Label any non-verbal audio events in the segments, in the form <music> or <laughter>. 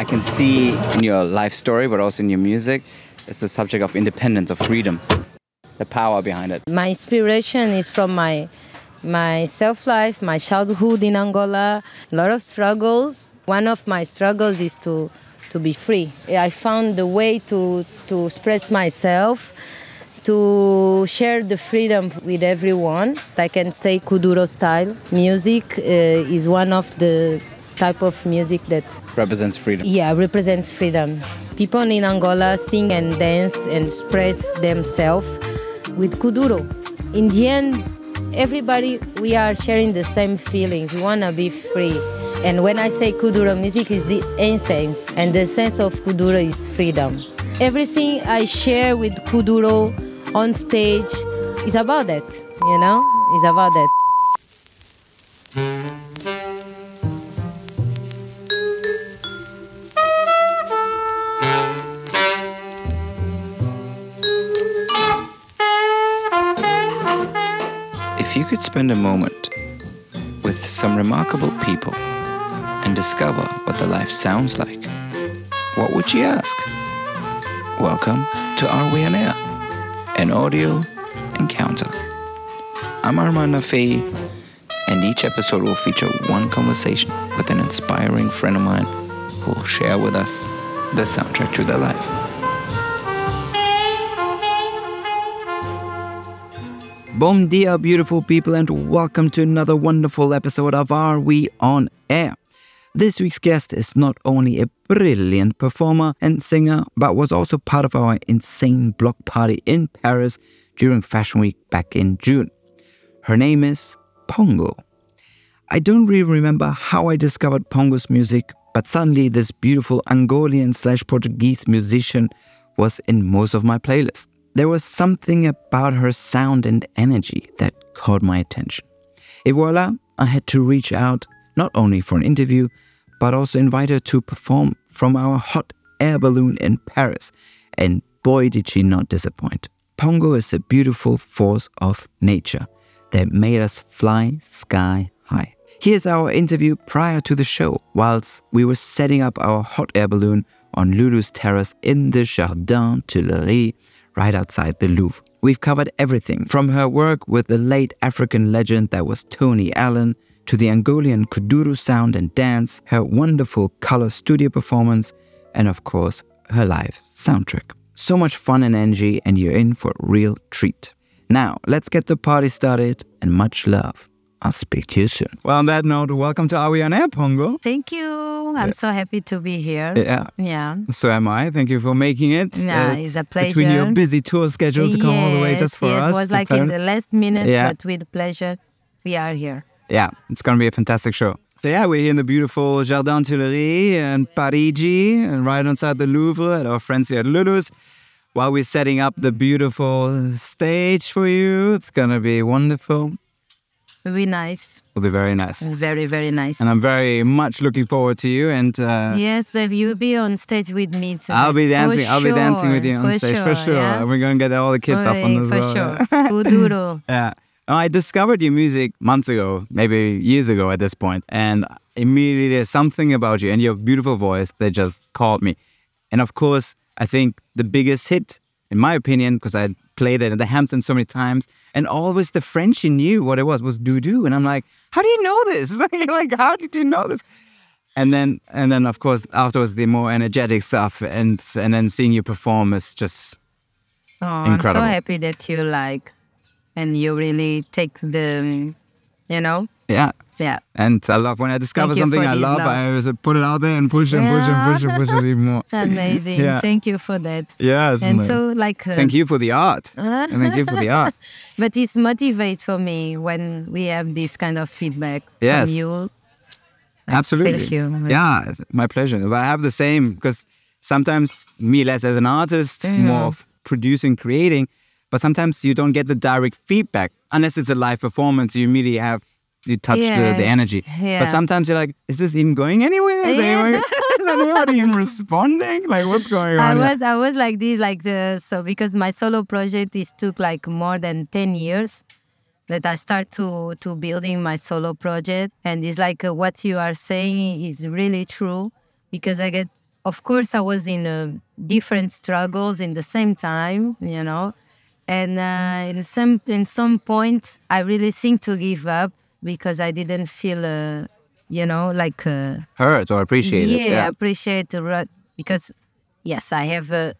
I can see in your life story, but also in your music, it's the subject of independence, of freedom, the power behind it. My inspiration is from my my self life, my childhood in Angola, a lot of struggles. One of my struggles is to to be free. I found the way to to express myself, to share the freedom with everyone. I can say Kuduro style music uh, is one of the type of music that represents freedom. Yeah, represents freedom. People in Angola sing and dance and express themselves with Kuduro. In the end, everybody we are sharing the same feelings. We want to be free. And when I say Kuduro, music is the essence, and the sense of Kuduro is freedom. Everything I share with Kuduro on stage is about that, you know? It's about that. Spend a moment with some remarkable people and discover what their life sounds like, what would you ask? Welcome to Are We On Air? An audio encounter. I'm Armand Nafei, and each episode will feature one conversation with an inspiring friend of mine who will share with us the soundtrack to their life. Bom dia, beautiful people, and welcome to another wonderful episode of Are We On Air? This week's guest is not only a brilliant performer and singer, but was also part of our insane block party in Paris during Fashion Week back in June. Her name is Pongo. I don't really remember how I discovered Pongo's music, but suddenly this beautiful Angolan slash Portuguese musician was in most of my playlists. There was something about her sound and energy that caught my attention. Et voila, I had to reach out not only for an interview, but also invite her to perform from our hot air balloon in Paris. And boy, did she not disappoint. Pongo is a beautiful force of nature that made us fly sky high. Here's our interview prior to the show, whilst we were setting up our hot air balloon on Lulu's terrace in the Jardin Tuileries right outside the Louvre. We've covered everything from her work with the late African legend that was Tony Allen to the Angolan Kuduro sound and dance, her wonderful color studio performance, and of course, her live soundtrack. So much fun and energy, and you're in for a real treat. Now, let's get the party started, and much love. I'll speak to you soon. Well, on that note, welcome to Are We On Air, Pongo. Thank you. I'm so happy to be here. Yeah. Yeah. So am I. Thank you for making it. Yeah, uh, it's a pleasure. Between your busy tour schedule to come all the way just for yes, us. It was like in the last minute, Yeah. but with pleasure, we are here. Yeah, it's going to be a fantastic show. So yeah, we're here in the beautiful Jardin Tuileries in Parigi, and right outside the Louvre at our friends here at Lulu's. While we're setting up the beautiful stage for you, it's going to be wonderful. It'll be nice. It'll be very nice. Very, very nice. And I'm very much looking forward to you. And uh, yes, babe, you'll be on stage with me tonight. I'll be dancing. I'll be dancing with you on for stage for sure. yeah? And we're going to get all the kids up on as for well. sure. <laughs> Kuduro. Yeah. Oh, I discovered your music months ago, maybe years ago at this point, and immediately there's something about you and your beautiful voice that just called me. And of course, I think the biggest hit, in my opinion, because I played it at the Hamptons so many times, and always the French you knew what it was was doo doo, and I'm like, how do you know this? <laughs> Like, like how did you know this? And then, and then, of course, afterwards the more energetic stuff, and and then seeing you perform is just Oh, I'm so happy that you like and you really take the, you know, yeah. Yeah. And I love when I discover Thank something I love, love. I always put it out there and push and push and push and push it even more. It's amazing. Yeah. Thank you for that. Yes. And man. so, like, uh, thank you for the art. and thank you for the art. <laughs> but it's motivate for me when we have this kind of feedback Yes. from you. Absolutely. Thank you. Yeah, my pleasure. But I have the same because sometimes me less as an artist, more of producing, creating, but sometimes you don't get the direct feedback unless it's a live performance. You immediately have you touch the, Yeah. the energy. But sometimes you're like, is this even going anywhere? Is, Yeah. anyone, is anybody even responding? Like, what's going I on? here? was I was like this like the so because my solo project is took like more than ten years that I start to to building my solo project and it's like uh, what you are saying is really true because I get of course, I was in uh, different struggles in the same time, you know. And uh, in some in some point, I really think to give up because I didn't feel, uh, you know, like uh, hurt or appreciated. Yeah, Yeah, appreciate because yes, I have uh,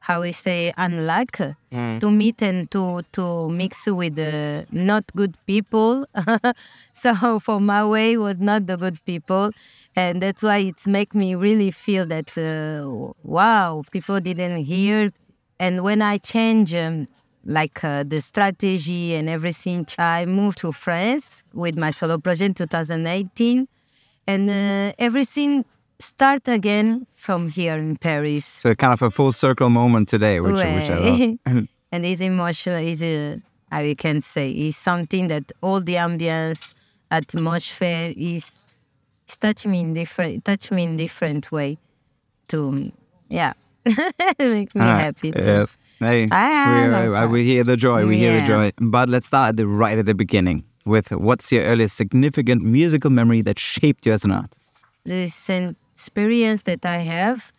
how we say unluck uh, to meet and to to mix with uh, not good people. <laughs> so for my way was not the good people, and that's why it's make me really feel that uh, wow, people didn't hear. And when I change. Um, like uh, the strategy and everything. I moved to France with my solo project in 2018, and uh, everything start again from here in Paris. So kind of a full circle moment today, which, which I love. <laughs> and it's emotional. It's a, how you can say, it's something that all the ambience, atmosphere is, is touch me in different, touch me in different way. To yeah, <laughs> make me Ah, happy. too. Yes. Hey, Ah, we, no uh, we hear the joy. We hear the joy. But let's start at the right at the beginning with what's your earliest significant musical memory that shaped you as an artist? this experience that I have.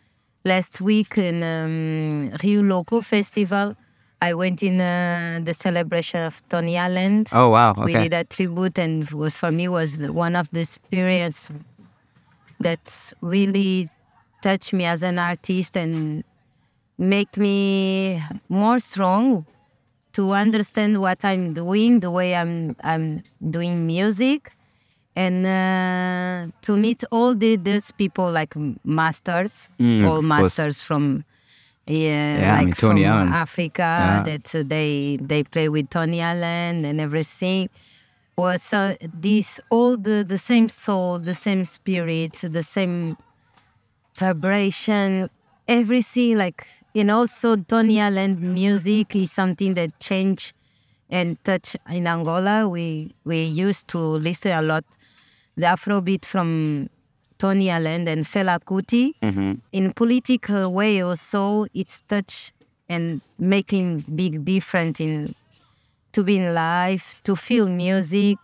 Last week in um, Rio Loco Festival, I went in uh, the celebration of Tony Allen. Oh wow. We did a tribute, and was for me was one of the experience that really touched me as an artist and make me more strong to understand what I'm doing, the way I'm I'm doing music, and uh, to meet all the these people like masters, Mm, all course. masters from yeah, Yeah, I like mean, Tony from Allen. Africa Yeah. that uh, they they play with Tony Allen and everything. Was uh, this all the the same soul, the same spirit, the same vibration, everything like you know. So Tony Allen music is something that changed and touch in Angola. We we used to listen a lot the Afrobeat from Tony Allen and Fela Kuti. In political way also, it's touch and making big difference in to be in life, to feel music.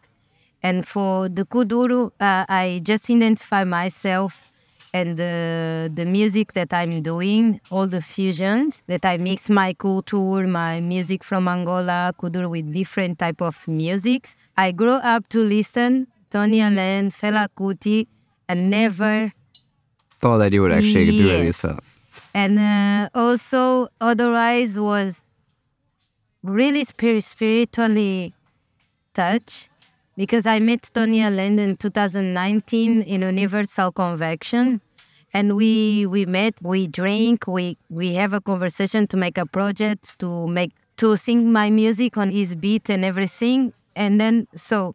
And for the Kuduro, uh, I just identify myself and the, the music that I'm doing, all the fusions that I mix my culture, my music from Angola, Kuduro with different type of music. I grew up to listen Tony Allen, Fela Kuti, and never Thought that you would actually do it yourself. and uh, also otherwise was really spirit, spiritually touched because I met Tony Allen in 2019 in Universal Convection. and we we met we drink we we have a conversation to make a project to make to sing my music on his beat and everything and then so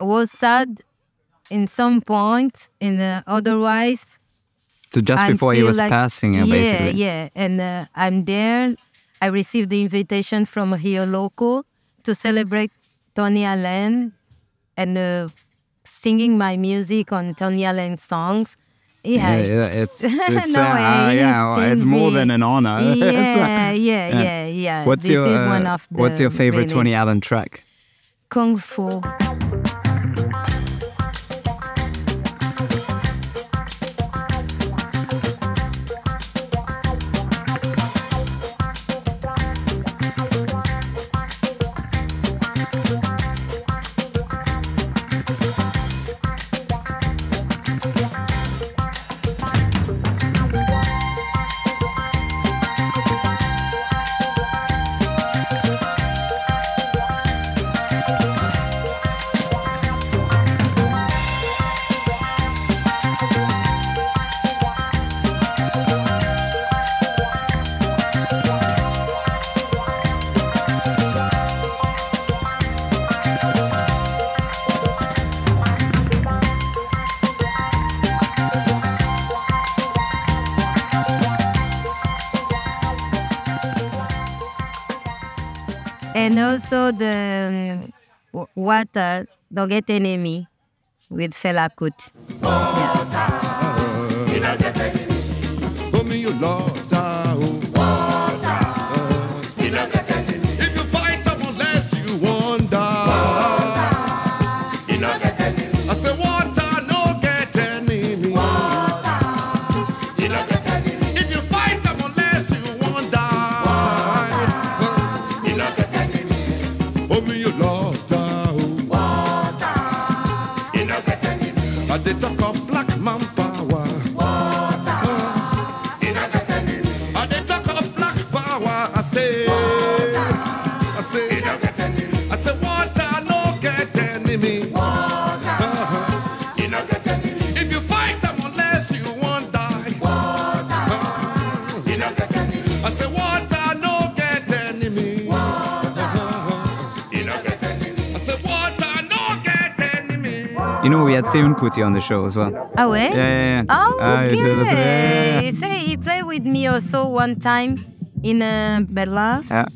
was sad in some point in the otherwise So just before he was like- passing, uh, yeah, basically. Yeah, and uh, I'm there. I received the invitation from Rio Loco to celebrate Tony Allen and uh, singing my music on Tony Allen songs. Yeah, Yeah, yeah, it's, <laughs> it's No, uh, yeah, well, it's more than an honor. <laughs> It's like- yeah, yeah, yeah, yeah. What's this your is uh, one of the What's your favorite really Tony Allen track? Kung Fu. Also the um, water, don't get enemy with Fela Kuti. Omi say, I say, I say, water no get enemy. Uh-huh. If you fight them unless you won't die. Uh-huh. I say, water no get enemy. Uh-huh. I say, water no get enemy. You know, we had Seun Kuti on the show as well. Ah ouais? Yeah, yeah, yeah. Oh, Ah, you should listen. Yeah, okay. Say he played with me also one time in uh, Berlin. yeah.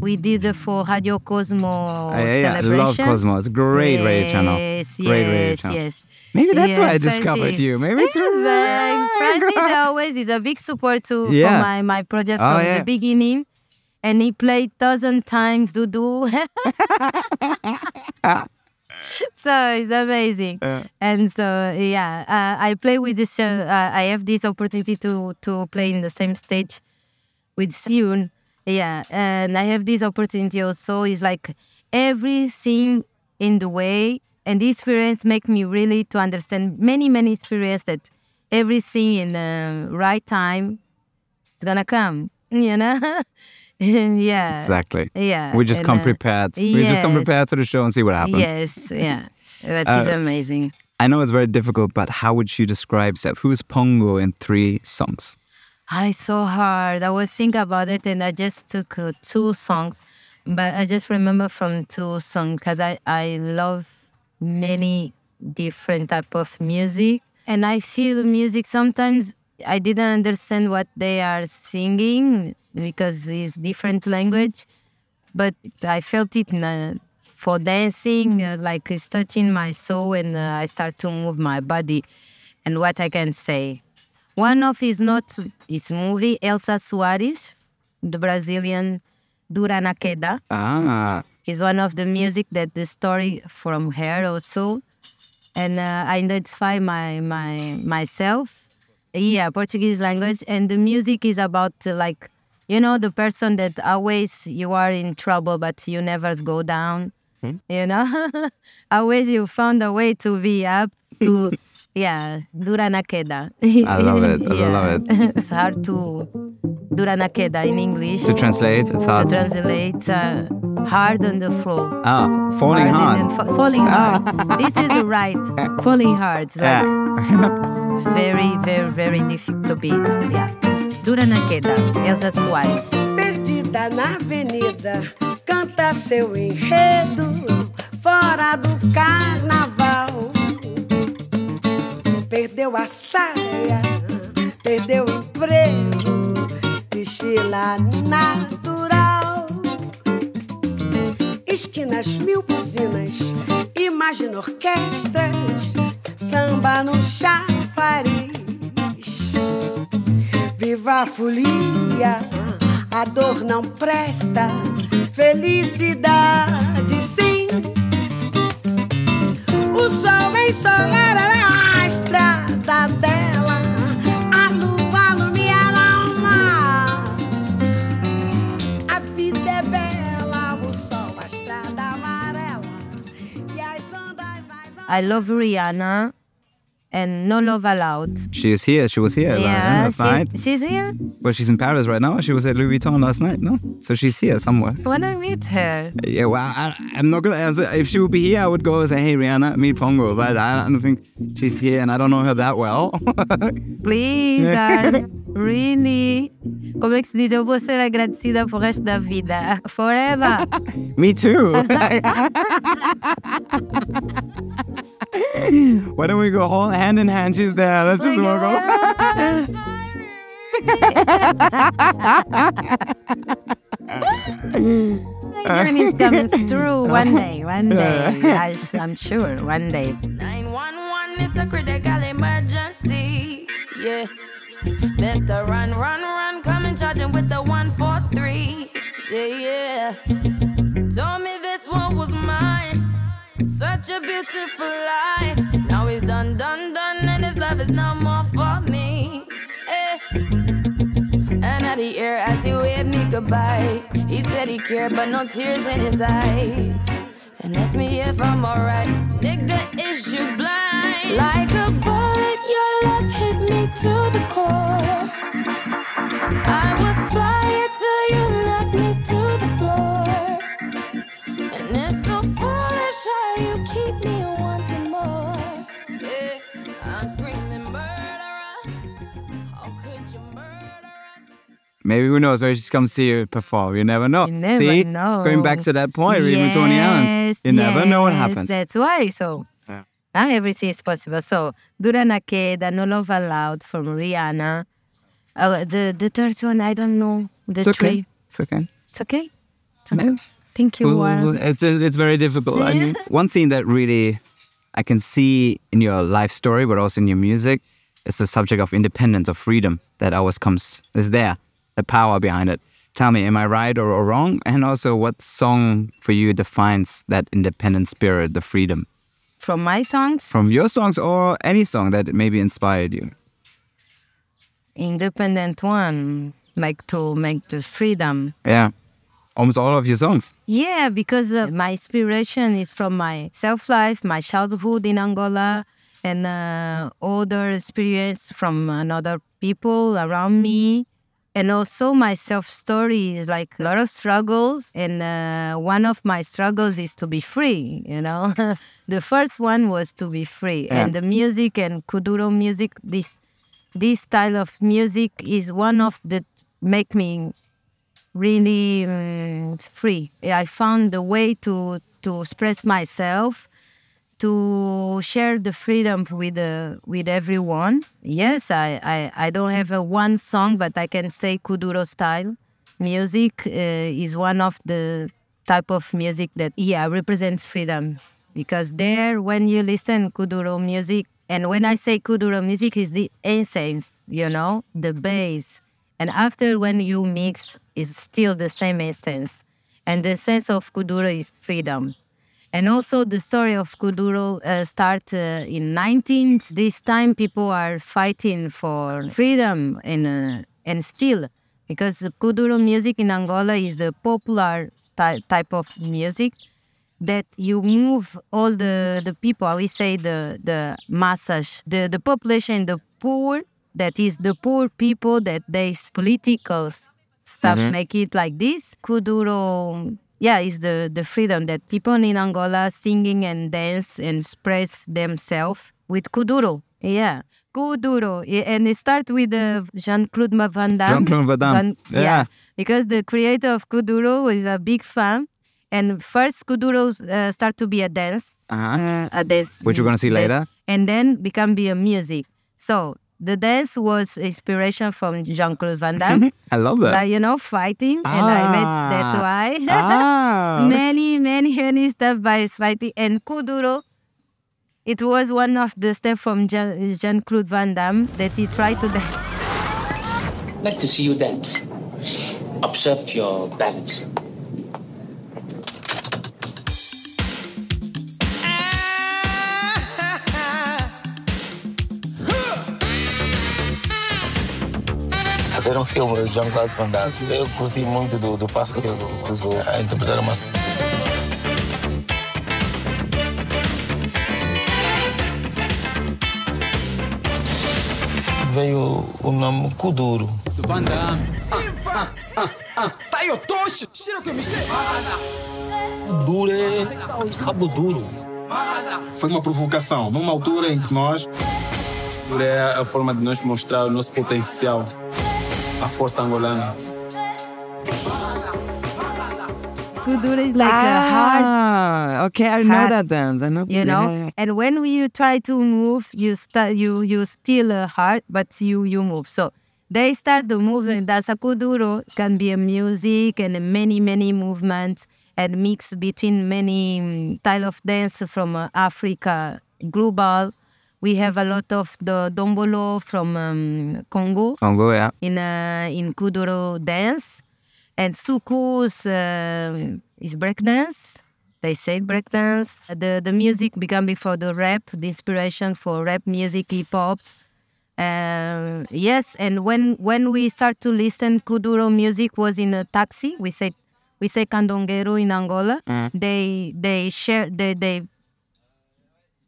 We did for Radio Cosmo Ah, yeah. I celebration. love Cosmo. It's a great radio channel. Yes, Great radio yes, channel. yes. Maybe that's Yeah, why I Francis. discovered you. Maybe Yes, through Francis always is a big support to Yeah. for my, my project Oh, from the beginning. And he played thousand times Dudu. <laughs> so it's amazing. And so yeah, uh, I play with this. Uh, uh, I have this opportunity to to play in the same stage with Seun. Yeah, and I have this opportunity also. It's like everything in the way, and this experience make me really to understand many many experience that everything in the right time is gonna come. <laughs> You know, yeah, Exactly. yeah. We just and, come uh, prepared. We just come prepared to the show and see what happens. Yes, yeah, that is Uh, amazing. I know it's very difficult, but how would you describe Seth? Who's Pongo in three songs? I so hard. I was thinking about it, and I just took uh, two songs, but I just remember from two songs because I I love many different type of music, and I feel music sometimes I didn't understand what they are singing because it's different language, but I felt it uh, for dancing, uh, like it's touching my soul, and uh, I start to move my body, and what I can say. One of his not is movie Elza Soares, the Brazilian Dura na Queda, Ah, is one of the music that the story from her also, and uh, I identify my my myself, yeah, Portuguese language, and the music is about uh, like you know the person that always you are in trouble but you never go down, you know, <laughs> always you found a way to be up to. <laughs> Yeah, dura na queda. <laughs> I love it. I love it. <laughs> it's hard to dura na queda in English to translate, it's hard. to translate uh, hard on the floor. ah, falling and hard. fa- falling hard. this is right. <laughs> Falling hard. Like, Yeah. very, very, very difficult to be. Yeah. Dura na queda. Elza Soares. Perdida na avenida, canta seu enredo, fora do carnaval. Perdeu a saia, perdeu o emprego, desfila natural. Esquinas, mil buzinas, imagina orquestras, samba no chafariz. Viva a folia, a dor não presta, felicidade sim. O sol ensolará a estrada dela, a lua alumiará a alma. A vida é bela, o sol, a estrada amarela e as ondas, as ondas. I love Rihanna and No Love Allowed. She is here. She was here Yeah, last she- night. she's here. Well, she's in Paris right now. She was at Louis Vuitton last night, no? So she's here somewhere. When I meet her. Yeah, well, I, I'm not gonna answer. If she would be here, I would go and say, "Hey, Rihanna, meet Pongo." But I don't think she's here, and I don't know her that well. <laughs> Please, <laughs> really. Como é que se diz? Eu vou ser agradecida pro resto da vida. Forever. <laughs> Me too. <laughs> Why don't we go whole hand in hand? She's there. Let's just walk over. <laughs> My dream is coming through <laughs> one day, one day. I, I'm sure, one day. 911 is a critical emergency. Yeah. Better run, run, run. Come and charge him with the 143. Yeah, yeah. Told me this one was mine. Such a beautiful lie. Now he's done, done, done. And his love is no more for me. Eh. And at the air as he waved me goodbye. He said he cared, but no tears in his eyes. And asked me if I'm alright. Nigga, is you blind? Like a bullet, your love hit me to the core. I was flying till you try, you keep me wanting more. Yeah, I'm screaming murderer. How could you murder us? Maybe who knows? Maybe she's come see you perform. You never know. You never see, know. going back to that point, yes, even Tony Allen. You yes, never know what happens. That's why. So. Yeah. Now everything is possible. So, Dura na Queda, No Love Allowed from Rihanna. Oh, the the third one, I don't know. The it's okay. Tree. It's okay. It's okay. It's okay. No. Thank you, Warren. it's it's very difficult. I mean, <laughs> one thing that really I can see in your life story, but also in your music, is the subject of independence, of freedom that always comes is there, the power behind it. Tell me, am I right or, or wrong? And also, what song for you defines that independent spirit, the freedom? From my songs, From your songs or any song that maybe inspired you? independent one, like to make the freedom. Yeah, almost all of your songs. Yeah, because uh, my inspiration is from my self life, my childhood in Angola, and uh, other experience from another people around me. And also my self story is like a lot of struggles, and uh, one of my struggles is to be free. You know, <laughs> the first one was to be free, Yeah. and the music and kuduro music, this this style of music is one of the make me really um, free. I found a way to to express myself, to share the freedom with uh, with everyone. Yes, I, I, I don't have a one song, but I can say Kuduro style music uh, is one of the type of music that yeah represents freedom because there when you listen Kuduro music and when I say Kuduro music is the essence, you know, the bass. And after when you mix, it's still the same essence. And the sense of Kuduro is freedom. And also the story of Kuduro uh, start uh, in 19th. This time people are fighting for freedom and uh, and still because Kuduro music in Angola is the popular ty- type of music that you move all the, the people, we say the the masses, the, the population, the poor, that is the poor people that they political stuff make it like this. Kuduro yeah, is the, the freedom that people in Angola singing and dance and express themselves with Kuduro. Yeah. Kuduro. And it starts with uh, Jean-Claude Van Damme. Jean-Claude Van Damme. Van- Yeah. Because the creator of Kuduro is a big fan. And first Kuduro uh, start to be a dance. Uh-huh. Uh, a dance. Which we're gonna see dance, later. And then become be a music. So the dance was inspiration from Jean-Claude Van Damme. <laughs> I love that. like, you know, fighting. And I met, that's Ah. why. <laughs> ah, many, many, many stuff by fighting. And Kuduro, it was one of the steps from Jean- Jean-Claude Van Damme that he tried to dance. like to see you dance. Observe your balance. Ver um filme de Jean-Claude Van Damme. Eu curti muito do, do passo que ele usou a interpretar uma Veio o nome Kuduro. Van Damme. Ah, ah, ah, tá Duro é rabo duro. Foi uma provocação, numa altura em que nós É a forma de nós mostrar o nosso potencial, a força angolana. Kuduro is like a hard Ah, okay, I know hard, that dance. I know. you know yeah. and when you try to move you start you you still a hard but you you move so they start the movement dança kuduro can be a music and many many movements and mix between many mm, style of dance from uh, africa global we have a lot of the dombolo from um, congo Congo, yeah. in uh, in Kuduro dance, and Soukous uh, is breakdance. They say breakdance. The the music began before the rap, the inspiration for rap music, hip hop. Uh, yes, and when when we start to listen Kuduro music was in a taxi. We say we say candongueiro in Angola. They they share they they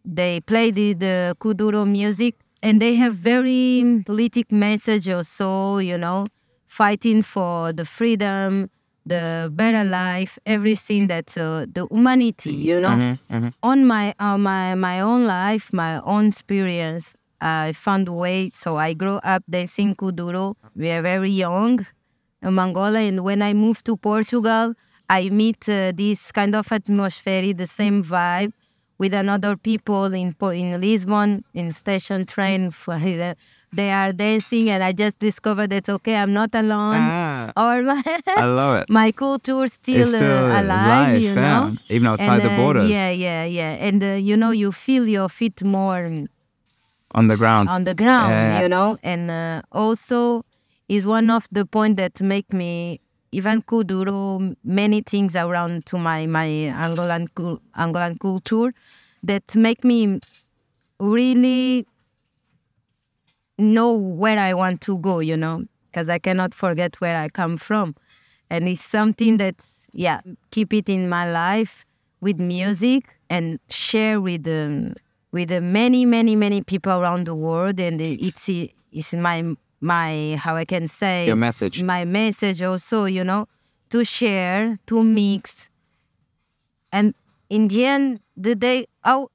they play the, the Kuduro music and they have very politic message also, you know, fighting for the freedom, the better life, everything that's uh, the humanity, you know. On my uh, my my own life, my own experience, I found a way. So I grew up dancing Kuduro. We are very young. um, Angola, and when I moved to Portugal, I meet uh, this kind of atmosphere, the same vibe with another people in in Lisbon in station train. For, they are dancing, and I just discovered that okay, I'm not alone. Ah. Or my, I love it. <laughs> my culture still, still uh, alive, alive, you yeah, know, even outside And, the uh, borders. yeah, yeah, yeah, and uh, you know, you feel your feet more On the ground. on the ground, Yeah. you know, and uh, also is one of the point that make me even kuduro many things around to my my Angolan Angolan culture that make me really know where I want to go, you know, because I cannot forget where I come from, and it's something that yeah keep it in my life with music and share with um, with uh, many many many people around the world, and it's it's my my how I can say Your message. my message also, you know, to share, to mix, and in the end, the day, oh,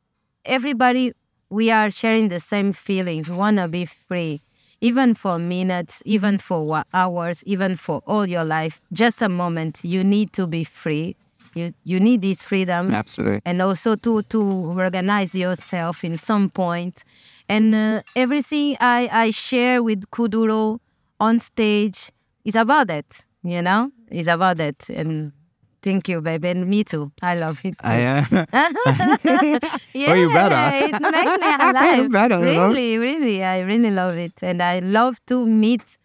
everybody, we are sharing the same feelings. We wanna be free, even for minutes, even for hours, even for all your life. Just a moment, you need to be free. You you need this freedom Absolutely. and also to to organize yourself in some point and uh, everything i i share with kuduro on stage is about that you know it's about that and thank you baby and me too i love it too. I, uh, yeah, <laughs> <laughs> Oh, you better. it makes me <laughs> alive. You better? Really, really, I really love it, and I love to meet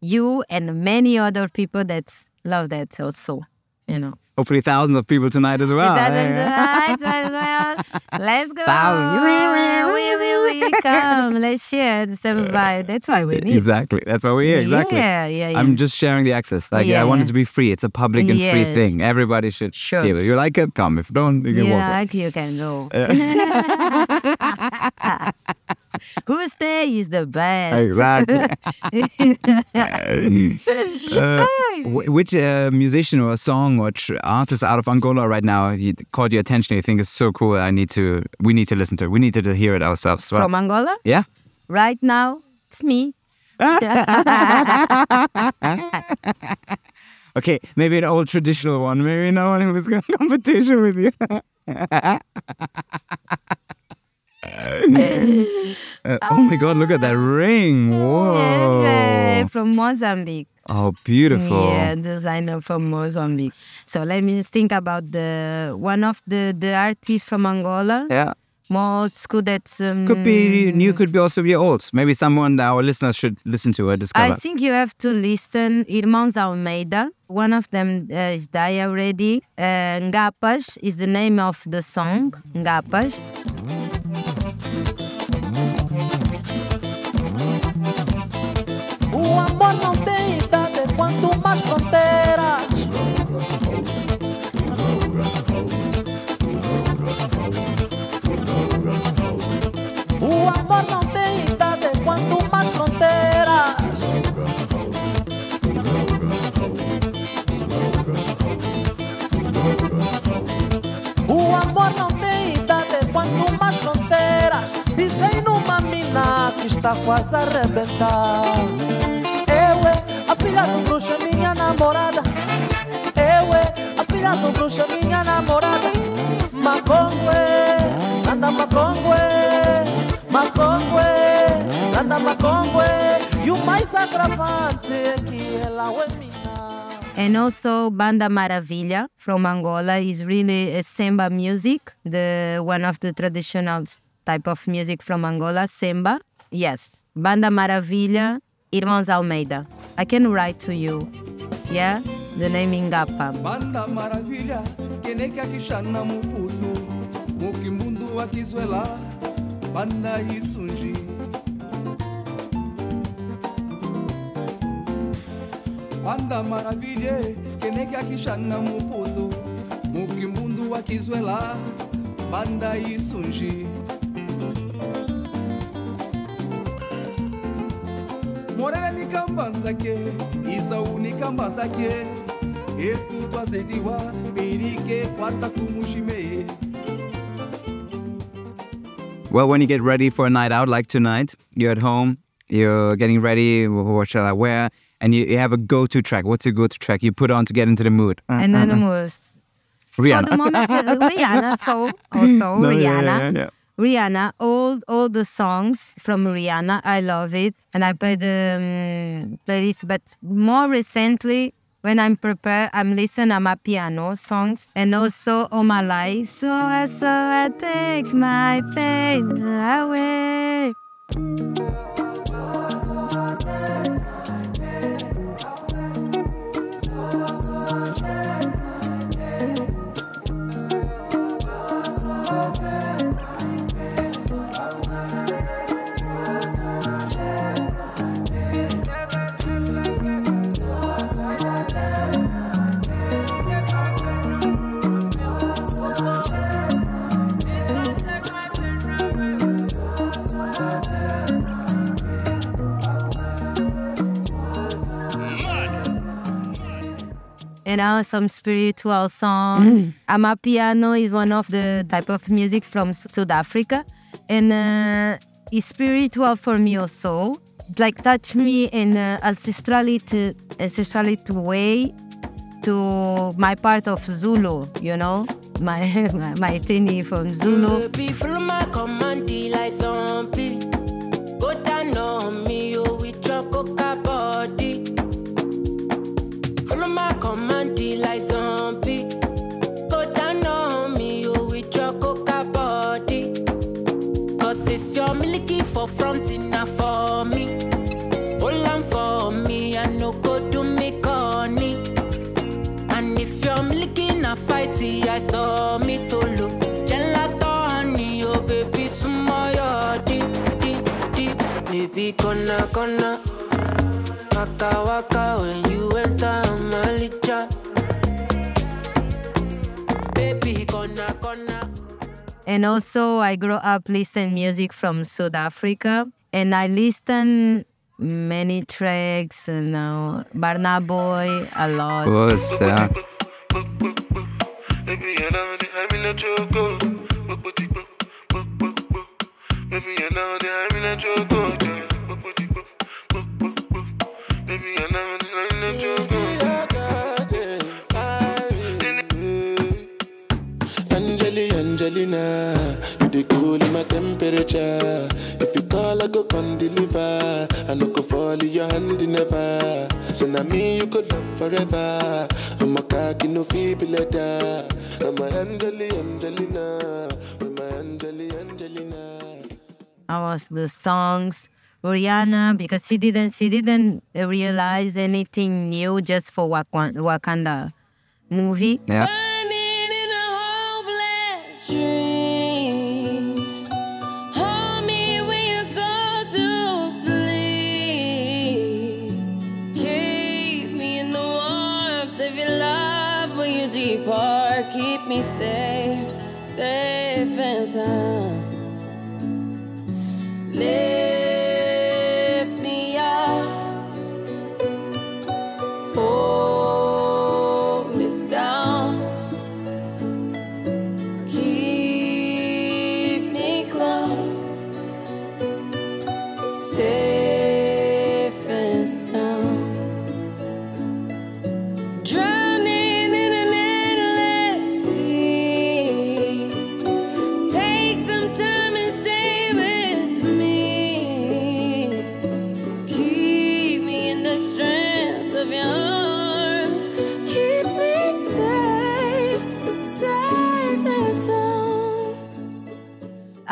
you and many other people that love that also. You know. Hopefully thousands of people tonight as well. It doesn't as well. Let's go. Thousand. We, we, we come. Let's share the same vibe. That's why we need. Exactly. That's why we're here. Exactly. Yeah, yeah, yeah. I'm just sharing the access. Like, yeah. I want it to be free. It's a public and free thing. Everybody should Sure. it. You like it? Come. If don't, you can walk. yeah, you can go. <laughs> <laughs> Uh, Who stay is the best. Exactly. <laughs> Uh, which uh, musician or song or tr- artist out of Angola right now caught your attention? You think is so cool. I need to. We need to listen to it. We need to hear it ourselves. From Angola? yeah. Right now, it's me. <laughs> Okay, maybe an old traditional one. Maybe no one who's going <laughs> to competition with you. Uh, <laughs> oh my God! Look at that ring! Whoa! Yeah, from Mozambique. Oh, beautiful! Yeah, designer from Mozambique. So let me think about the one of the the artists from Angola. Yeah. More old school. That's um, Could be new, could be also be old. Maybe someone that our listeners should listen to or discover. I think you have to listen. Irmãos Almeida. One of them uh, is die already. Uh, Ngapas is the name of the song. Ngapas. Que está quase a arrebentar. Eu é a filha do bruxo, é minha namorada. Eu é a filha do bruxo, é minha namorada. Macongue, anda macongue, macongue, anda macongue. E o mais agravante é que ela é minha. And also Banda Maravilha from Angola is really a samba music, the one of the traditional type of music from Angola, samba. Yes, Banda Maravilha, Irmãos Almeida. I can write to you. Yeah, the name Ingapa. banda maravilha keneke akishana muputu mukimbundu akizwela banda isunji banda maravilha keneke akishana muputu mukimbundu akizwela banda isunji morele nikamba nzake izau nikamba nzake etu twazediwa mirike kwata kumushime Well, when you get ready for a night out like tonight, you're at home, you're getting ready. What shall I wear? And you, you have a go-to track. What's your go-to track you put on to get into the mood? <laughs> Anonymous. Rihanna. For the moment, uh, Rihanna. So also <laughs> No, yeah, Rihanna. yeah, yeah. Rihanna, all all the songs from Rihanna, I love it, and I play the um, playlist. But more recently, when I'm prepared, I'm listening to Amapiano songs and also all my life. So I so I take my pain away. You know, some spiritual songs. Amapiano is one of the type of music from South Africa, and uh, it's spiritual for me also. Like touch me in uh, ancestrality, ancestrality way to my part of Zulu, you know, my <laughs> my, my thingy from Zulu. Baby, follow my command, like zombie. Go down on me, you with your And if you're milking a fighty, I saw me to look. Gelato honey, oh baby, small your deep, deep, deep. Baby, gonna, gonna. Waka, waka, when you enter my licha. Baby, gonna, gonna. And also, I grew up listening music from South Africa, and I listen many tracks. You know, Burna Boy a lot. What's Baby, you know that I'm in the choco. Baby, you know that I'm in the choco. Baby, you know that I'm in the Angeli, Angelina, you the cool in my temperature. If you call, I go come deliver. I no go fall in your hand never. So now me you could love forever. I'm a cocky no feeble letter. I'm a Angeli, Angelina, with my Angeli, Angelina. I was the songs. Rihanna because she didn't she didn't realize anything new just for Wakanda, Wakanda movie. yeah. Me safe, safe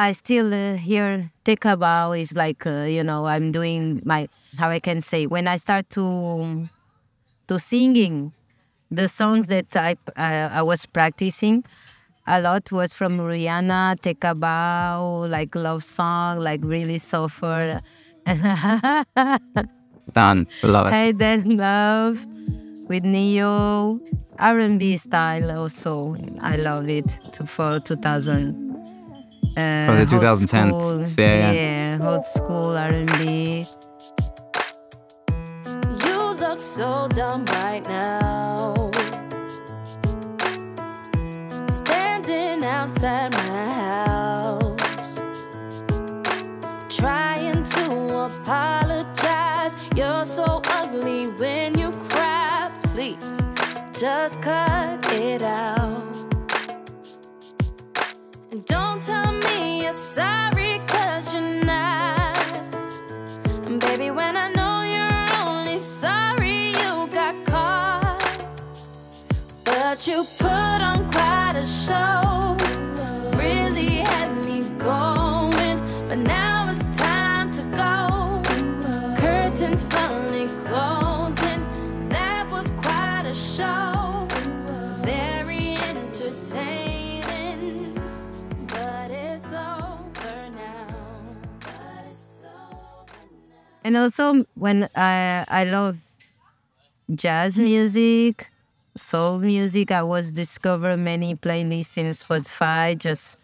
I still uh, hear Take a Bow is like uh, you know I'm doing my how I can say when I start to to singing the songs that I uh, I was practicing a lot was from Rihanna Take a Bow like love song like really suffer <laughs> Done. Love it. Hey then love with Neo R&B style also I love it to for 2000 uh, For the 2010s. Yeah, yeah. yeah, old school R&B. You look so dumb right now. Standing outside my house, trying to apologize. You're so ugly when you cry. Please just cut it out. Don't tell me you're sorry, cause you're not. And baby, when I know you're only sorry you got caught. But you put on quite a show. Really had me going. And also, when I I love jazz music, soul music, I was discover many playlists in Spotify. Just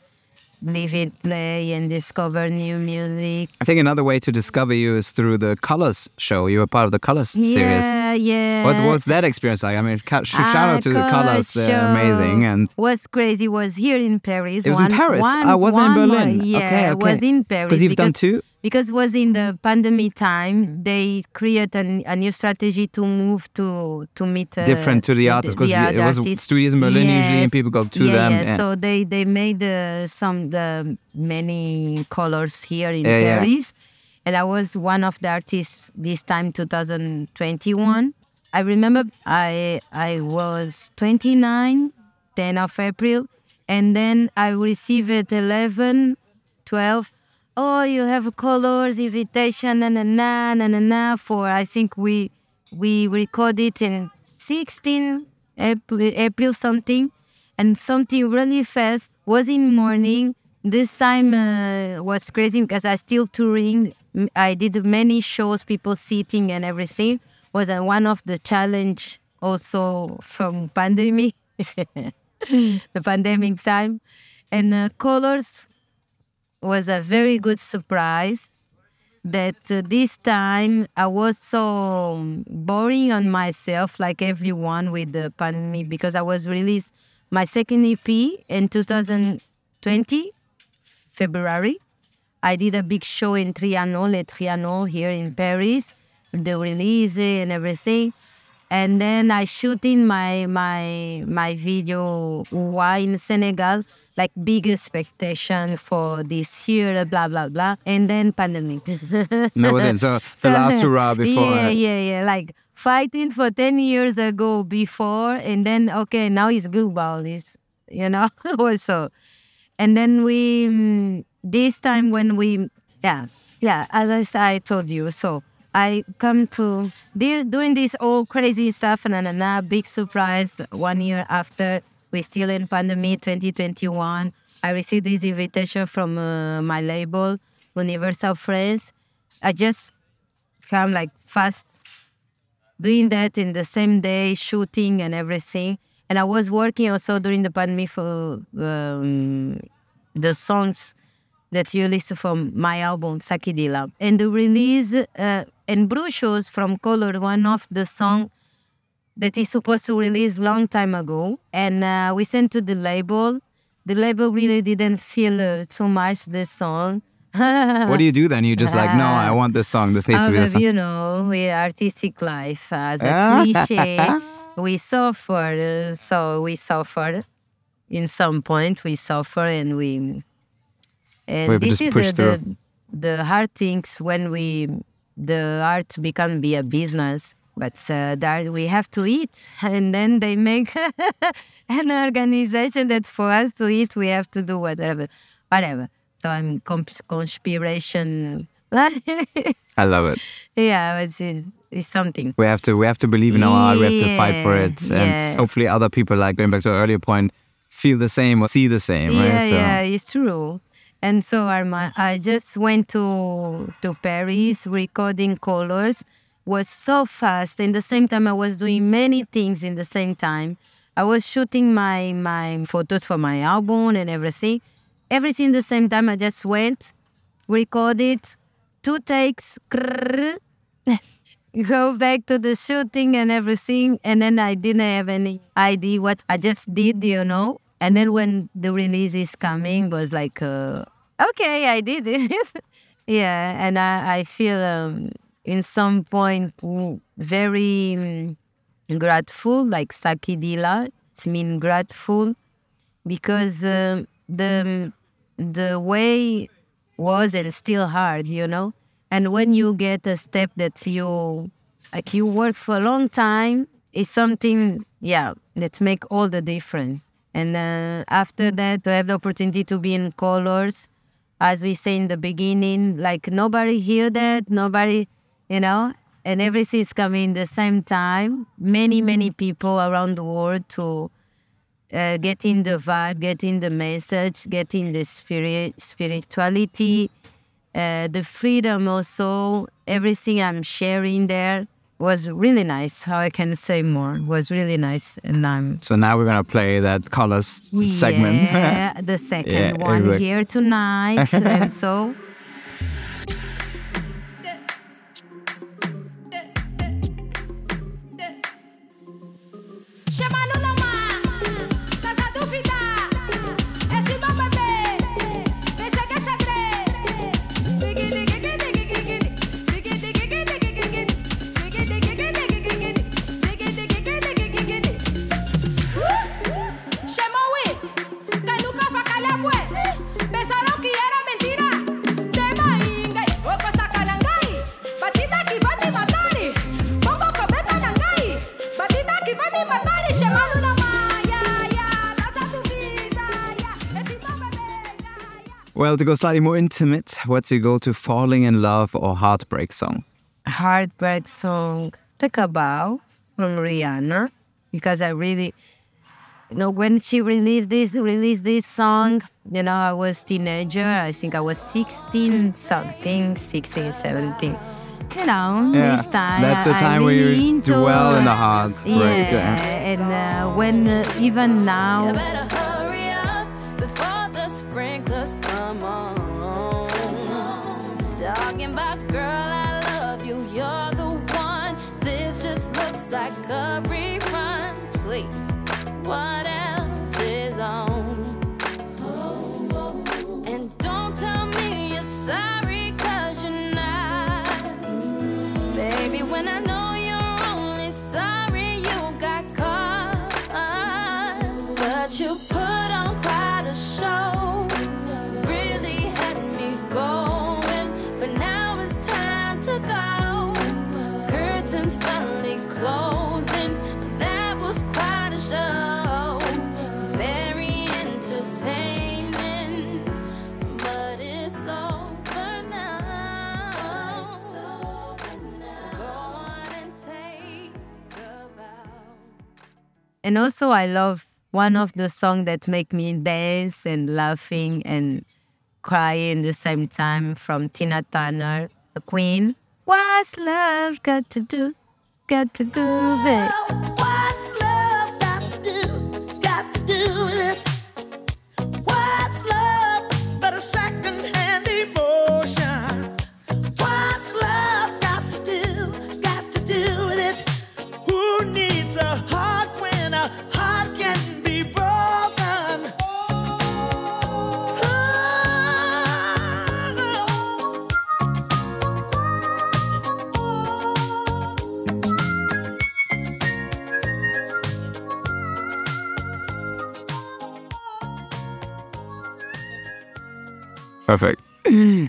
leave it play and discover new music. I think another way to discover you is through the Colors show. You were part of the Colors series. Yeah, yeah. What was that experience like? I mean, shout Ah, out to the Colors, they're amazing. And what's crazy was here in Paris. It was in Paris? one- I wasn't in one more- Berlin. Yeah, Okay, it was okay. in Paris. 'Cause you've done two? Because it was in the pandemic time, they create an, a new strategy to move to to meet uh, different to the artists because it was artists. studios in Berlin usually, and people go to yeah, them. Yeah. and- So they they made uh, some the many colors here in Yeah. Paris, and I was one of the artists this time, 2021. I remember I I was 29, 10 of April, and then I received at 11, 12. Oh, you have colors invitation, na na na na na na. For I think we we recorded in 16 April, April something, and something really fast was in morning. This time uh, was crazy because I still touring. I did many shows, people sitting and everything. Was uh, one of the challenge also from pandemic, <laughs> the pandemic time, and uh, colors was a very good surprise that uh, this time I was so boring on myself, like everyone with the pandemic, because I was released my second EP in 2020, February. I did a big show in Trianon, Le Trianon here in Paris, the release and everything. And then I shooting my my my video Why in Senegal, like big expectation for this year, blah blah blah. And then pandemic. no, was it. So <laughs> the last hurrah <laughs> before. Yeah, yeah, yeah. Like fighting for ten years ago before, and then okay, now it's global. It's you know <laughs> also, and then we mm, this time when we yeah yeah as I told you so. I come to doing this all crazy stuff and na na big surprise one year after we still in pandemic 2021 I received this invitation from uh, my label Universal France I just come like fast doing that in the same day shooting and everything. And I was working also during the pandemic for um, the songs that you listen from my album Sakidila. And the release uh, and Bruxos from Color, one of the song that is supposed to release long time ago. And uh, we sent to the label. The label really didn't feel uh, too much this song. <laughs> what do you do then? You just like, no, I want this song. This needs to be the song. you know, we artistic life as a <laughs> cliche. we suffer, uh, so we suffer. In some point, we suffer, and we. And We this is the, the the hard things when we the art become be a business. But uh, that we have to eat, and then they make <laughs> an organization that for us to eat, we have to do whatever, whatever. So I'm comp- conspiration. I love it. <laughs> Yeah, it's, it's, it's something. We have to we have to believe in our art. We have to fight for it, and yeah. hopefully other people, like going back to our earlier point, feel the same or see the same. Yeah, right? So yeah, it's true. And so Arma, I just went to to Paris recording colors was so fast. In the same time, I was doing many things in the same time. I was shooting my my photos for my album and everything. Everything the same time. I just went, recorded, two takes, <laughs> go back to the shooting and everything. And then I didn't have any idea what I just did, you know. And then when the release is coming, was like, uh, okay, I did it. <laughs> yeah, and I, I feel um, in some point mm, very mm, grateful, like Sakidila. It's mean grateful because uh, the the way was and still hard, you know. And when you get a step that you like you work for a long time, it's something yeah that make all the difference. And uh, after that, to have the opportunity to be in colors, as we say in the beginning, like nobody hear that, nobody, you know, and everything is coming the same time. Many, many people around the world to uh, getting the vibe, getting the message, getting the spirit, spirituality, uh, the freedom also, everything I'm sharing there was really nice. How I can say more was really nice, and I'm So now we're gonna play that colors segment. yeah, <laughs> the second Yeah, one exactly. here tonight, <laughs> and so Well, to go slightly more intimate, what's your go to falling in love or heartbreak song? heartbreak song Take a Bow from Rihanna because I really you know when she released this released this song you know I was teenager I think I was 16 something 16 17 you know Yeah, this time that's the I- time I'm where you really dwell in the heart. yeah, yeah. and uh, when uh, even now come on. Talking about girl, I love you, you're the one. This just looks like a rerun. And also, I love one of the songs that make me dance and laughing and crying at the same time from Tina Turner, the Queen. What's love got to do? Got to do with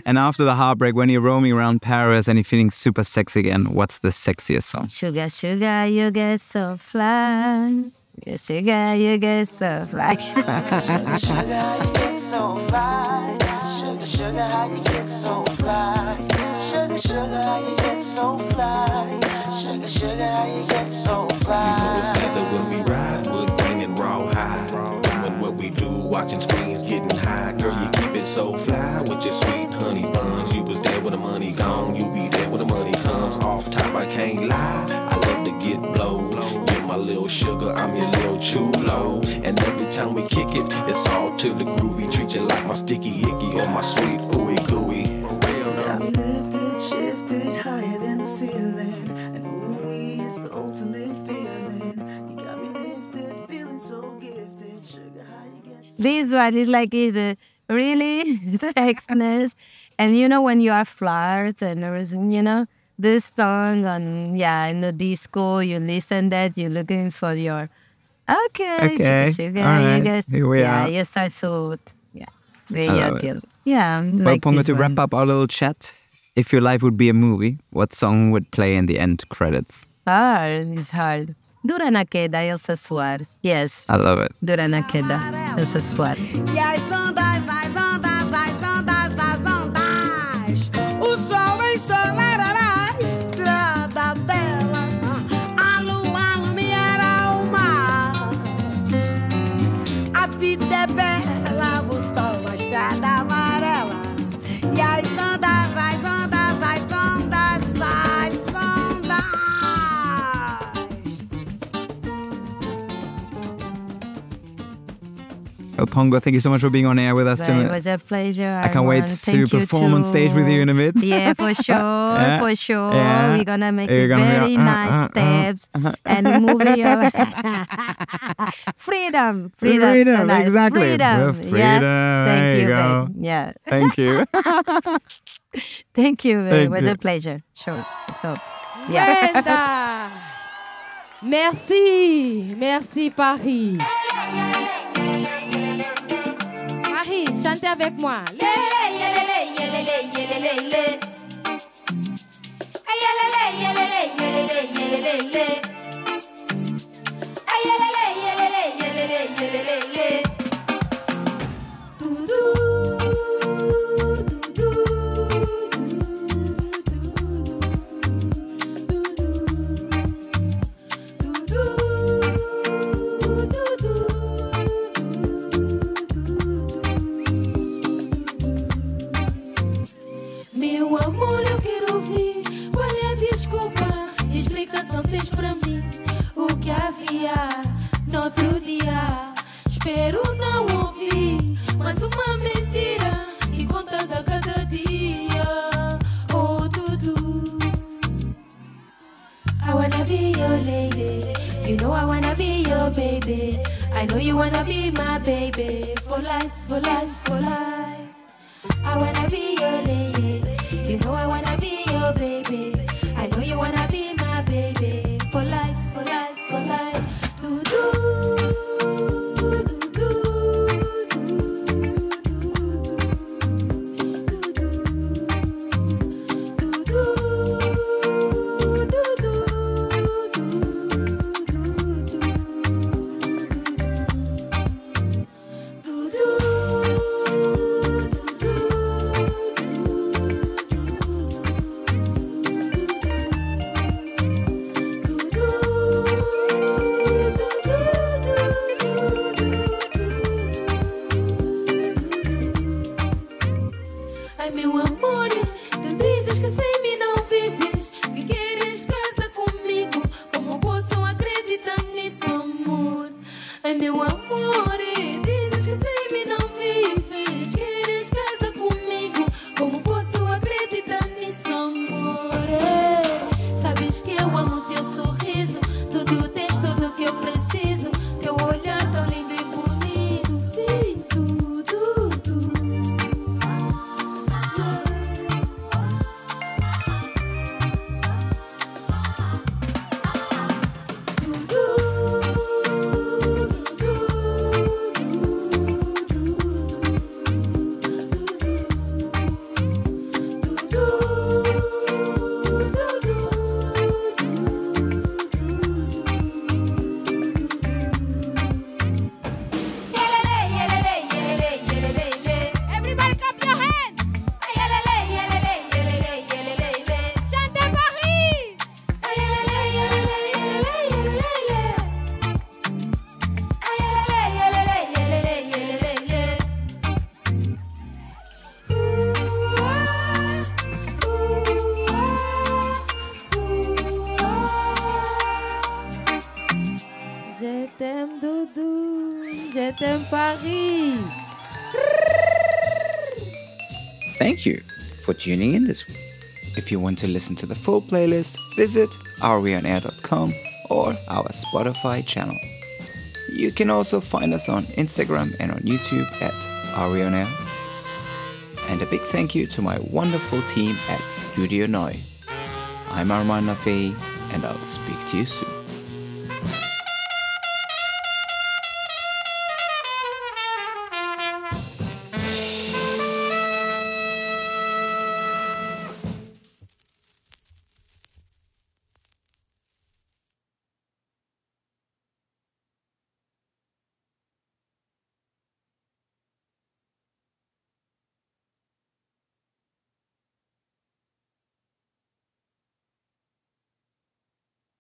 Mm-hmm. and after the heartbreak, when you're roaming around Paris and you're feeling super sexy again, what's the sexiest song? Sugar, sugar, you get so fly. Sugar, sugar, you get so fly. <laughs> Sugar, sugar, how you get so fly. Sugar, sugar, how you get so fly. Sugar, sugar, how you get so fly. Sugar, sugar, how you get so fly. You know it's together when we ride, wood grain and raw high. We do, watching screens, getting high. Girl, you keep it so fly with your sweet honey buns. You was there when the money gone, you be there when the money comes. Off top, I can't lie. I love to get blow. You're my little sugar, I'm your little chulo. And every time we kick it, it's all to the groovy. Treat you like my sticky icky or my sweet ooey gooey. Got lifted, shifted higher than the ceiling. And ooh, it's the ultimate feeling. This one is like is a really <laughs> sexiness and you know when you are flirt and everything you know this song on yeah in the disco. You listen that you're looking for your okay, Okay, sugar, all you right, guys, here we yeah, are. you start so yeah, very I love it. ideal. Yeah, well, like to wrap up our little chat, if your life would be a movie, what song would play in the end credits? Hard, it's hard. Dura na queda, Elza Soares. Yes. I love it. Dura na queda, Elza Soares. Well, Pongo, thank you so much for being on air with us tonight. it was a pleasure. I can't wait to Thank you perform on stage with you in a bit. Yeah, for <laughs> sure, Yeah, for sure. yeah. We're gonna make You're it gonna very like, uh, nice uh, uh, steps uh. and moving your <laughs> <laughs> freedom, freedom, Freedom, tonight. exactly. freedom. Freedom, Yeah. Thank you you, babe. Yeah. Thank you. Thank you. Thank it was you. a pleasure. Sure. So, yeah. Brenda! Merci, merci Paris. avec moi. Baby. I know you wanna be my baby. For life, for life, for life. Tuning in this week. If you want to listen to the full playlist, visit areweonair.com or our Spotify channel. You can also find us on Instagram and on YouTube at Areweonair. And a big thank you to my wonderful team at Studio Noi. I'm Arman Nafei, and I'll speak to you soon.